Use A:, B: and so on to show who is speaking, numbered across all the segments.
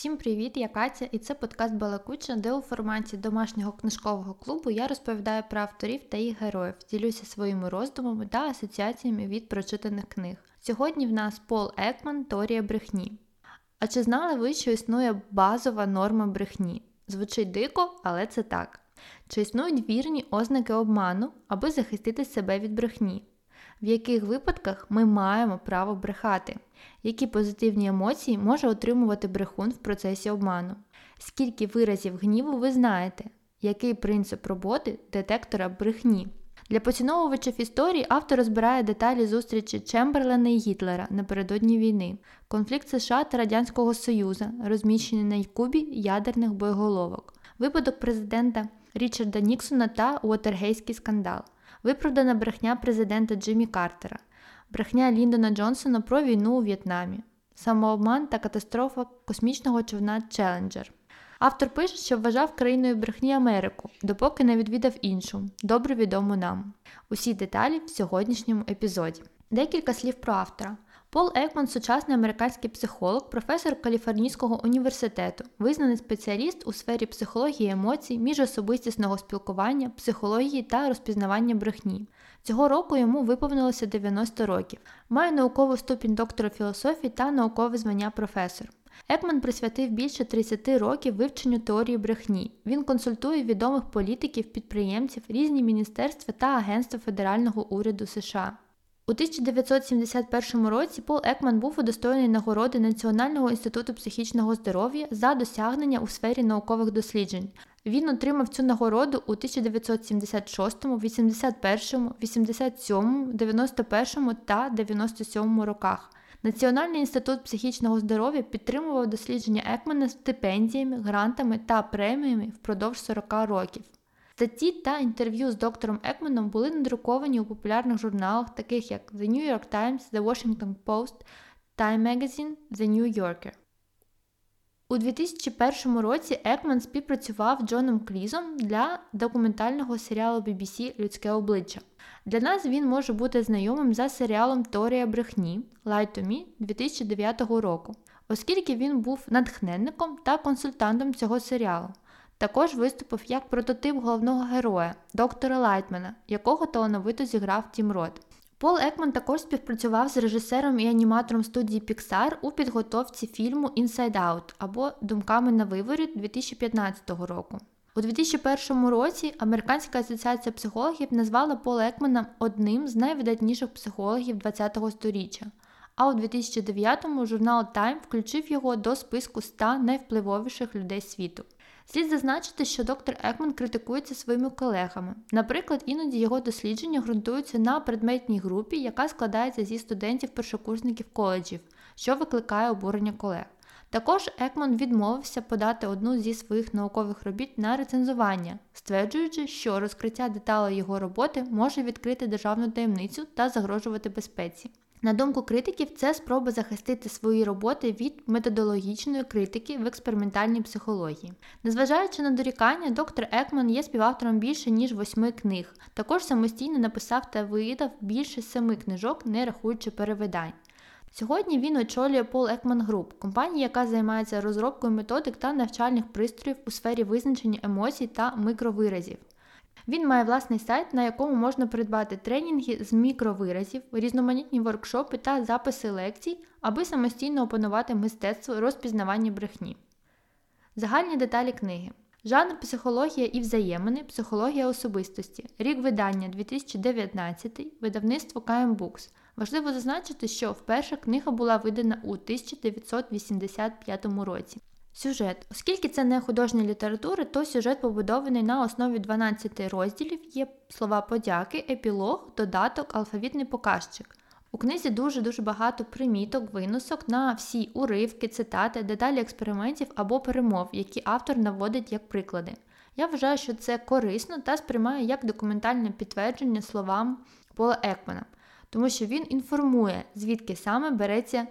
A: Всім привіт, я Катя, і це подкаст Балакуча, де у форматі домашнього книжкового клубу я розповідаю про авторів та їх героїв, ділюся своїми роздумами та асоціаціями від прочитаних книг. Сьогодні в нас Пол Екман Торія брехні. А чи знали ви, що існує базова норма брехні? Звучить дико, але це так. Чи існують вірні ознаки обману, аби захистити себе від брехні? В яких випадках ми маємо право брехати? Які позитивні емоції може отримувати брехун в процесі обману? Скільки виразів гніву ви знаєте? Який принцип роботи детектора брехні? Для поціновувачів історії автор розбирає деталі зустрічі Чемберлена і Гітлера напередодні війни, конфлікт США та Радянського Союзу, розміщений на Кубі ядерних боєголовок, випадок президента Річарда Ніксона та Уотергейський скандал, виправдана брехня президента Джиммі Картера, брехня Ліндона Джонсона про війну у В'єтнамі, самообман та катастрофа космічного човна Челенджер. Автор пише, що вважав країною брехні Америку, допоки не відвідав іншу, добре відому нам. Усі деталі в сьогоднішньому епізоді. Декілька слів про автора. Пол Екман сучасний американський психолог, професор Каліфорнійського університету, визнаний спеціаліст у сфері психології емоцій, міжособистісного спілкування, психології та розпізнавання брехні. Цього року йому виповнилося 90 років. Має науковий ступінь доктора філософії та наукове звання професор. Екман присвятив більше 30 років вивченню теорії брехні. Він консультує відомих політиків, підприємців, різні міністерства та агентства федерального уряду США. У 1971 році Пол Екман був удостоєний нагороди Національного інституту психічного здоров'я за досягнення у сфері наукових досліджень. Він отримав цю нагороду у 1976, 81, 87, 91 та 97 роках. Національний інститут психічного здоров'я підтримував дослідження Екмана стипендіями, грантами та преміями впродовж 40 років. Статті та інтерв'ю з доктором Екманом були надруковані у популярних журналах, таких як The New York Times, The Washington Post, Time Magazine, The New Yorker. У 2001 році Екман співпрацював з Джоном Клізом для документального серіалу BBC Людське обличчя. Для нас він може бути знайомим за серіалом Торія брехні Lie to Me 2009 року, оскільки він був натхненником та консультантом цього серіалу. Також виступив як прототип головного героя, доктора Лайтмена, якого талановито зіграв Тім Рот. Пол Екман також співпрацював з режисером і аніматором студії Pixar у підготовці фільму Inside Out або Думками на виворі 2015 року. У 2001 році Американська асоціація психологів назвала Пола Екмана одним з найвидатніших психологів ХХ століття, а у 2009-му журнал Time включив його до списку 100 найвпливовіших людей світу. Слід зазначити, що доктор Екман критикується своїми колегами. Наприклад, іноді його дослідження ґрунтуються на предметній групі, яка складається зі студентів-першокурсників коледжів, що викликає обурення колег. Також Екман відмовився подати одну зі своїх наукових робіт на рецензування, стверджуючи, що розкриття деталей його роботи може відкрити державну таємницю та загрожувати безпеці. На думку критиків, це спроба захистити свої роботи від методологічної критики в експериментальній психології. Незважаючи на дорікання, доктор Екман є співавтором більше ніж восьми книг. Також самостійно написав та видав більше семи книжок, не рахуючи перевидань. Сьогодні він очолює Paul Ekman Group, компанія, яка займається розробкою методик та навчальних пристроїв у сфері визначення емоцій та микровиразів. Він має власний сайт, на якому можна придбати тренінги з мікровиразів, різноманітні воркшопи та записи лекцій, аби самостійно опанувати мистецтво розпізнавання брехні. Загальні деталі книги. Жанр психологія і взаємини, психологія особистості. Рік видання 2019, видавництво KM Books. Важливо зазначити, що вперше книга була видана у 1985 році. Сюжет. Оскільки це не художня література, то сюжет побудований на основі 12 розділів, є слова подяки, епілог, додаток, алфавітний показчик. У книзі дуже-дуже багато приміток, виносок на всі уривки, цитати, деталі експериментів або перемов, які автор наводить як приклади. Я вважаю, що це корисно та сприймаю як документальне підтвердження словам Пола Екмана, тому що він інформує, звідки саме береться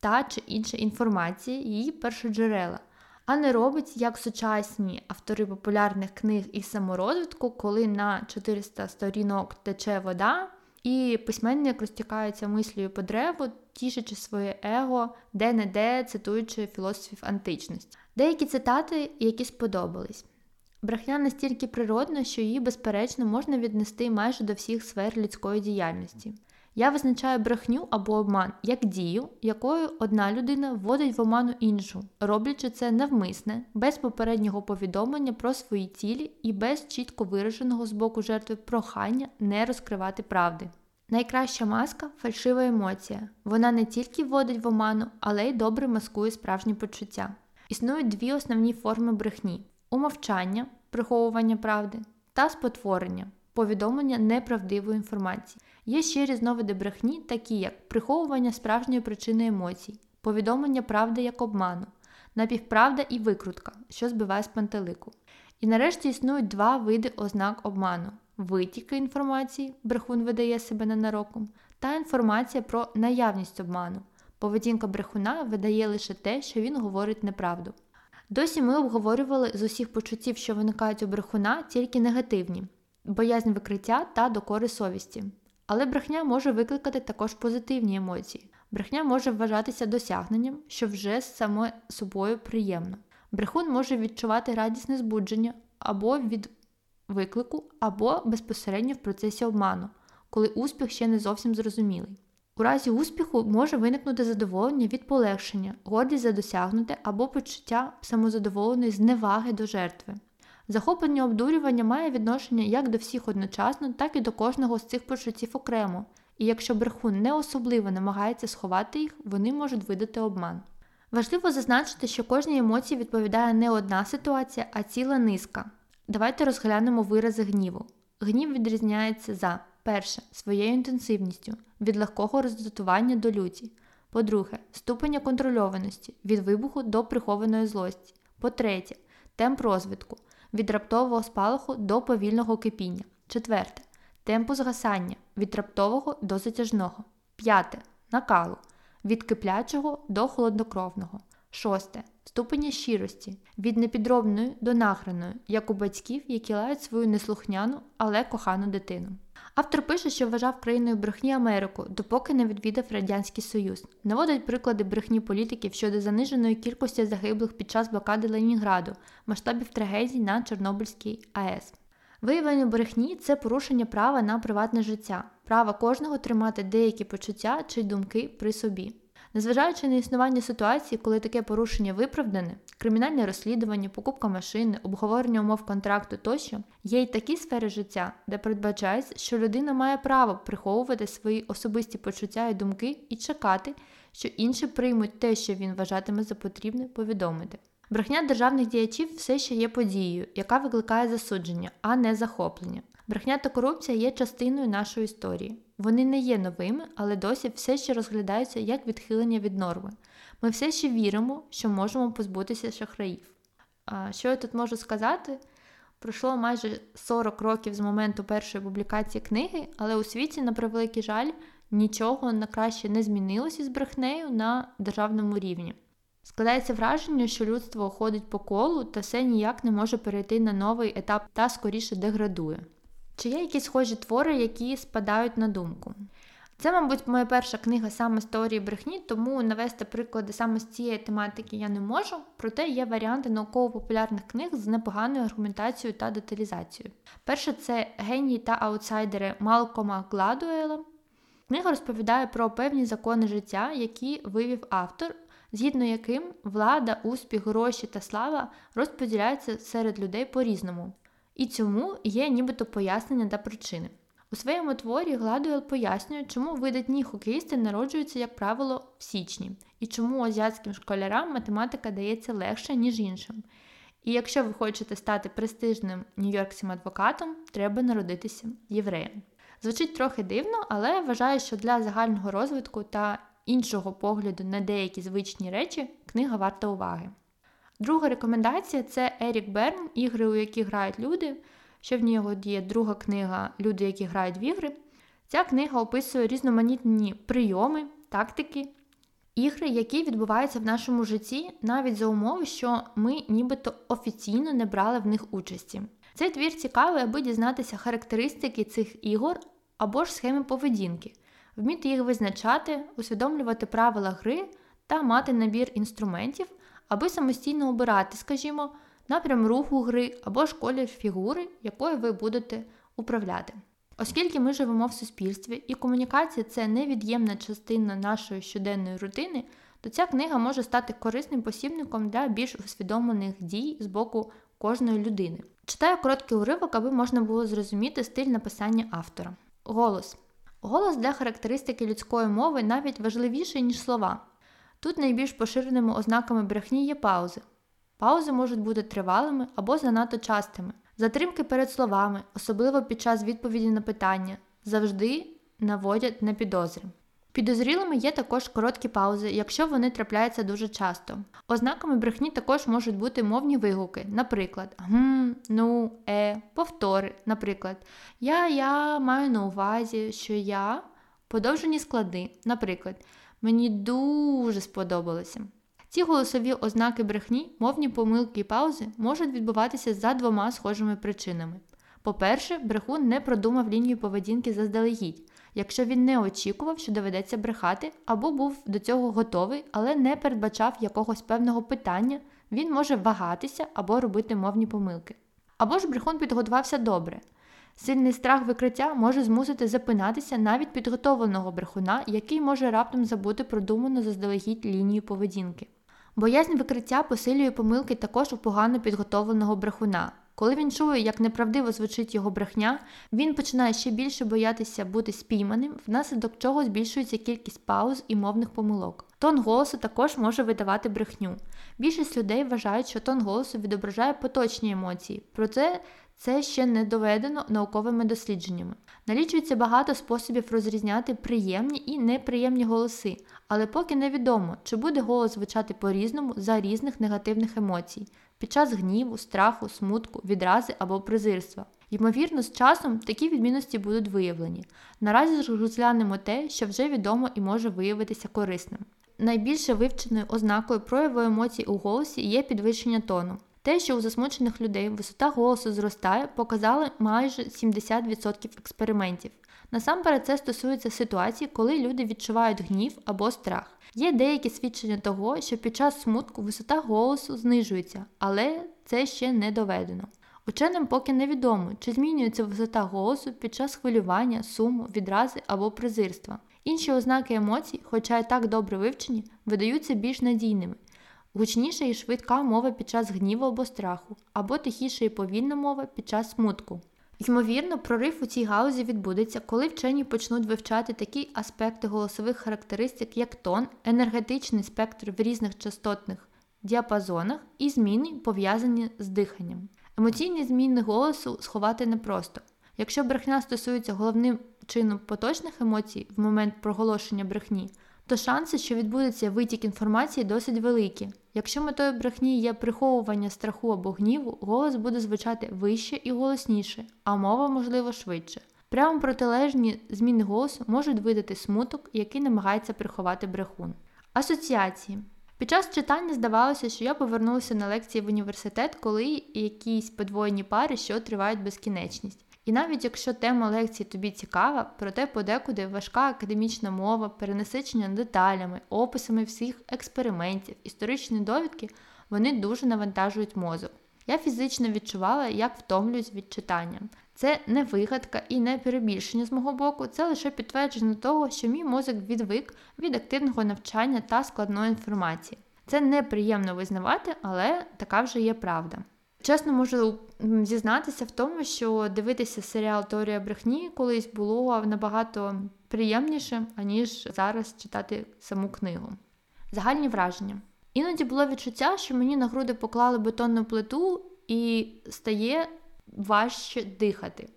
A: та чи інша інформація, її першоджерела, а не робить як сучасні автори популярних книг і саморозвитку, коли на 400 сторінок тече вода, І письменник розтікається мислею по древу, тішачи своє его, де-не-де, цитуючи філософів античності. Деякі цитати, які сподобались. Брехня настільки природна, що її, безперечно, можна віднести майже до всіх сфер людської діяльності. Я визначаю брехню або обман як дію, якою одна людина вводить в оману іншу, роблячи це навмисне, без попереднього повідомлення про свої цілі і без чітко вираженого з боку жертви прохання не розкривати правди. Найкраща маска фальшива емоція. Вона не тільки вводить в оману, але й добре маскує справжні почуття. Існують дві основні форми брехні: умовчання, приховування правди та спотворення, повідомлення неправдивої інформації. Є ще різновиди брехні, такі як приховування справжньої причини емоцій, повідомлення правди як обману, напівправда і викрутка, що збиває з пантелику. І нарешті існують два види ознак обману: витіки інформації, брехун видає себе ненароком, та інформація про наявність обману. Поведінка брехуна видає лише те, що він говорить неправду. Досі ми обговорювали з усіх почуттів, що виникають у брехуна, тільки негативні боязнь викриття та докори совісті. Але брехня може викликати також позитивні емоції. Брехня може вважатися досягненням, що вже саме собою приємно. Брехун може відчувати радісне збудження або від виклику, або безпосередньо в процесі обману, коли успіх ще не зовсім зрозумілий. У разі успіху може виникнути задоволення від полегшення, гордість за досягнуте або почуття самозадоволеної зневаги до жертви. Захоплення обдурювання має відношення як до всіх одночасно, так і до кожного з цих почуттів окремо, і якщо брехун не особливо намагається сховати їх, вони можуть видати обман. Важливо зазначити, що кожній емоції відповідає не одна ситуація, а ціла низка. Давайте розглянемо вирази гніву. Гнів відрізняється за перше, своєю інтенсивністю, від легкого роздратування до люті. По-друге, ступеня контрольованості від вибуху до прихованої злості. По-третє, темп розвитку від раптового спалаху до повільного кипіння. Четверте. Темпу згасання від раптового до затяжного. П'яте. Накалу від киплячого до холоднокровного. Шосте. Ступені щирості від непідробної до награної, як у батьків, які лають свою неслухняну, але кохану дитину. Автор пише, що вважав країною брехні Америку, допоки не відвідав Радянський Союз. Наводить приклади брехні політиків щодо заниженої кількості загиблих під час блокади Ленінграду, масштабів трагедій на Чорнобильській АЕС. Виявлення брехні це порушення права на приватне життя, права кожного тримати деякі почуття чи думки при собі. Незважаючи на існування ситуації, коли таке порушення виправдане, кримінальне розслідування, покупка машини, обговорення умов контракту тощо, є й такі сфери життя, де передбачається, що людина має право приховувати свої особисті почуття і думки і чекати, що інші приймуть те, що він вважатиме за потрібне повідомити. Брехня державних діячів все ще є подією, яка викликає засудження, а не захоплення. Брехня та корупція є частиною нашої історії. Вони не є новими, але досі все ще розглядаються як відхилення від норми. Ми все ще віримо, що можемо позбутися шахраїв. А Що я тут можу сказати? Пройшло майже 40 років з моменту першої публікації книги, але у світі, на превеликий жаль, нічого на краще не змінилося з брехнею на державному рівні. Складається враження, що людство ходить по колу та все ніяк не може перейти на новий етап та скоріше деградує. Чи є якісь схожі твори, які спадають на думку? Це, мабуть, моя перша книга саме з теорії брехні, тому навести приклади саме з цієї тематики я не можу, проте є варіанти науково-популярних книг з непоганою аргументацією та деталізацією. Перше це генії та аутсайдери Малкома Гладуела. Книга розповідає про певні закони життя, які вивів автор, згідно яким влада, успіх, гроші та слава розподіляються серед людей по-різному. І цьому є нібито пояснення та причини. У своєму творі Гладуел пояснює, чому видатні хокеїсти народжуються, як правило, в січні, і чому азіатським школярам математика дається легше, ніж іншим. І якщо ви хочете стати престижним нью-йоркським адвокатом, треба народитися євреєм. Звучить трохи дивно, але вважаю, що для загального розвитку та іншого погляду на деякі звичні речі книга варта уваги. Друга рекомендація це Ерік Берн, ігри, у які грають люди. Ще в нього є друга книга Люди, які грають в ігри. Ця книга описує різноманітні прийоми, тактики, ігри, які відбуваються в нашому житті, навіть за умови, що ми нібито офіційно не брали в них участі. Цей твір цікавий, аби дізнатися характеристики цих ігор, або ж схеми поведінки, вміти їх визначати, усвідомлювати правила гри та мати набір інструментів, аби самостійно обирати, скажімо, напрям руху гри або ж колір фігури, якою ви будете управляти. Оскільки ми живемо в суспільстві і комунікація це невід'ємна частина нашої щоденної рутини, то ця книга може стати корисним посібником для більш усвідомлених дій з боку кожної людини. Читаю короткий уривок, аби можна було зрозуміти стиль написання автора. Голос. Голос для характеристики людської мови навіть важливіший, ніж слова. Тут найбільш поширеними ознаками брехні є паузи. Паузи можуть бути тривалими або занадто частими. Затримки перед словами, особливо під час відповіді на питання, завжди наводять на підозри. Підозрілими є також короткі паузи, якщо вони трапляються дуже часто. Ознаками брехні також можуть бути мовні вигуки, наприклад, гм, ну, е, повтори, наприклад, я я маю на увазі, що я подовжені склади, наприклад, мені дуже сподобалося. Ці голосові ознаки брехні, мовні помилки і паузи можуть відбуватися за двома схожими причинами. По-перше, брехун не продумав лінію поведінки заздалегідь, якщо він не очікував, що доведеться брехати, або був до цього готовий, але не передбачав якогось певного питання, він може вагатися або робити мовні помилки. Або ж брехун підготувався добре. Сильний страх викриття може змусити запинатися навіть підготовленого брехуна, який може раптом забути продуману заздалегідь лінію поведінки. Боязнь викриття посилює помилки також у погано підготовленого брехуна. Коли він чує, як неправдиво звучить його брехня, він починає ще більше боятися бути спійманим, внаслідок чого збільшується кількість пауз і мовних помилок. Тон голосу також може видавати брехню. Більшість людей вважають, що тон голосу відображає поточні емоції, проте це ще не доведено науковими дослідженнями. Налічується багато способів розрізняти приємні і неприємні голоси, але поки невідомо, чи буде голос звучати по-різному за різних негативних емоцій під час гніву, страху, смутку, відрази або презирства. Ймовірно, з часом такі відмінності будуть виявлені. Наразі ж розглянемо те, що вже відомо і може виявитися корисним. Найбільше вивченою ознакою прояву емоцій у голосі є підвищення тону. Те, що у засмучених людей висота голосу зростає, показали майже 70% експериментів. Насамперед, це стосується ситуацій, коли люди відчувають гнів або страх. Є деякі свідчення того, що під час смутку висота голосу знижується, але це ще не доведено. Ученим поки невідомо, чи змінюється висота голосу під час хвилювання, суму, відрази або презирства. Інші ознаки емоцій, хоча й так добре вивчені, видаються більш надійними. Гучніша і швидка мова під час гніву або страху, або тихіша і повільна мова під час смутку. Ймовірно, прорив у цій гаузі відбудеться, коли вчені почнуть вивчати такі аспекти голосових характеристик, як тон, енергетичний спектр в різних частотних діапазонах і зміни, пов'язані з диханням. Емоційні зміни голосу сховати непросто. Якщо брехня стосується головним чином поточних емоцій в момент проголошення брехні, то шанси, що відбудеться витік інформації, досить великі. Якщо метою брехні є приховування страху або гніву, голос буде звучати вище і голосніше, а мова, можливо, швидше. Прямо протилежні зміни голосу можуть видати смуток, який намагається приховати брехун. Асоціації. Під час читання здавалося, що я повернулася на лекції в університет, коли якісь подвоєні пари, що тривають безкінечність. І навіть якщо тема лекції тобі цікава, проте подекуди важка академічна мова, перенасичення деталями, описами всіх експериментів, історичні довідки, вони дуже навантажують мозок. Я фізично відчувала, як втомлююсь від читання. Це не вигадка і не перебільшення з мого боку, це лише підтвердження того, що мій мозок відвик від активного навчання та складної інформації. Це неприємно визнавати, але така вже є правда. Чесно можу зізнатися в тому, що дивитися серіал Теорія брехні колись було набагато приємніше, аніж зараз читати саму книгу. Загальні враження. Іноді було відчуття, що мені на груди поклали бетонну плиту і стає важче дихати.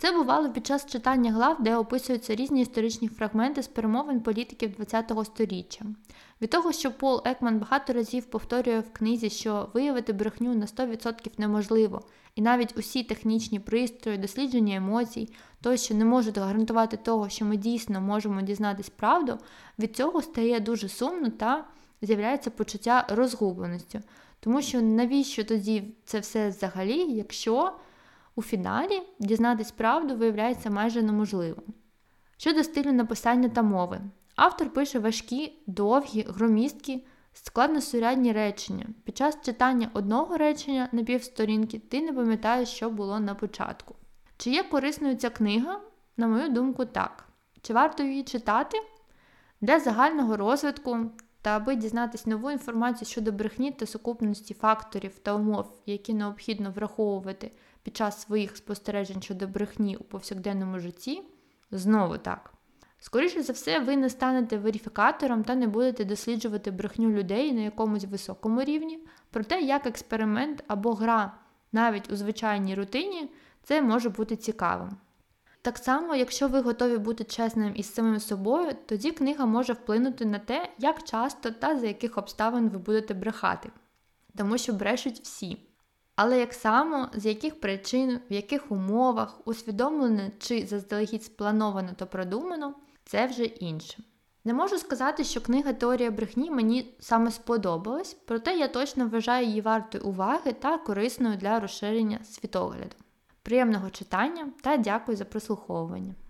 A: Це бувало під час читання глав, де описуються різні історичні фрагменти з перемовин політиків ХХ століття. Від того, що Пол Екман багато разів повторює в книзі, що виявити брехню на 100% неможливо, і навіть усі технічні пристрої, дослідження емоцій, тощо не можуть гарантувати того, що ми дійсно можемо дізнатись правду, від цього стає дуже сумно та з'являється почуття розгубленості. Тому що навіщо тоді це все взагалі, якщо у фіналі дізнатись правду виявляється майже неможливо. Щодо стилю написання та мови, автор пише важкі, довгі, громісткі, складносурядні речення. Під час читання одного речення на півсторінки ти не пам'ятаєш, що було на початку. Чи є корисною ця книга? На мою думку, так. Чи варто її читати? Для загального розвитку та аби дізнатися нову інформацію щодо брехні та сукупності факторів та умов, які необхідно враховувати під час своїх спостережень щодо брехні у повсякденному житті, знову так. Скоріше за все, ви не станете верифікатором та не будете досліджувати брехню людей на якомусь високому рівні, проте як експеримент або гра навіть у звичайній рутині, це може бути цікавим. Так само, якщо ви готові бути чесним із самим собою, тоді книга може вплинути на те, як часто та за яких обставин ви будете брехати, тому що брешуть всі. Але як само, з яких причин, в яких умовах, усвідомлено чи заздалегідь сплановано та продумано, це вже інше. Не можу сказати, що книга Теорія брехні мені саме сподобалась, проте я точно вважаю її вартою уваги та корисною для розширення світогляду. Приємного читання та дякую за прослуховування.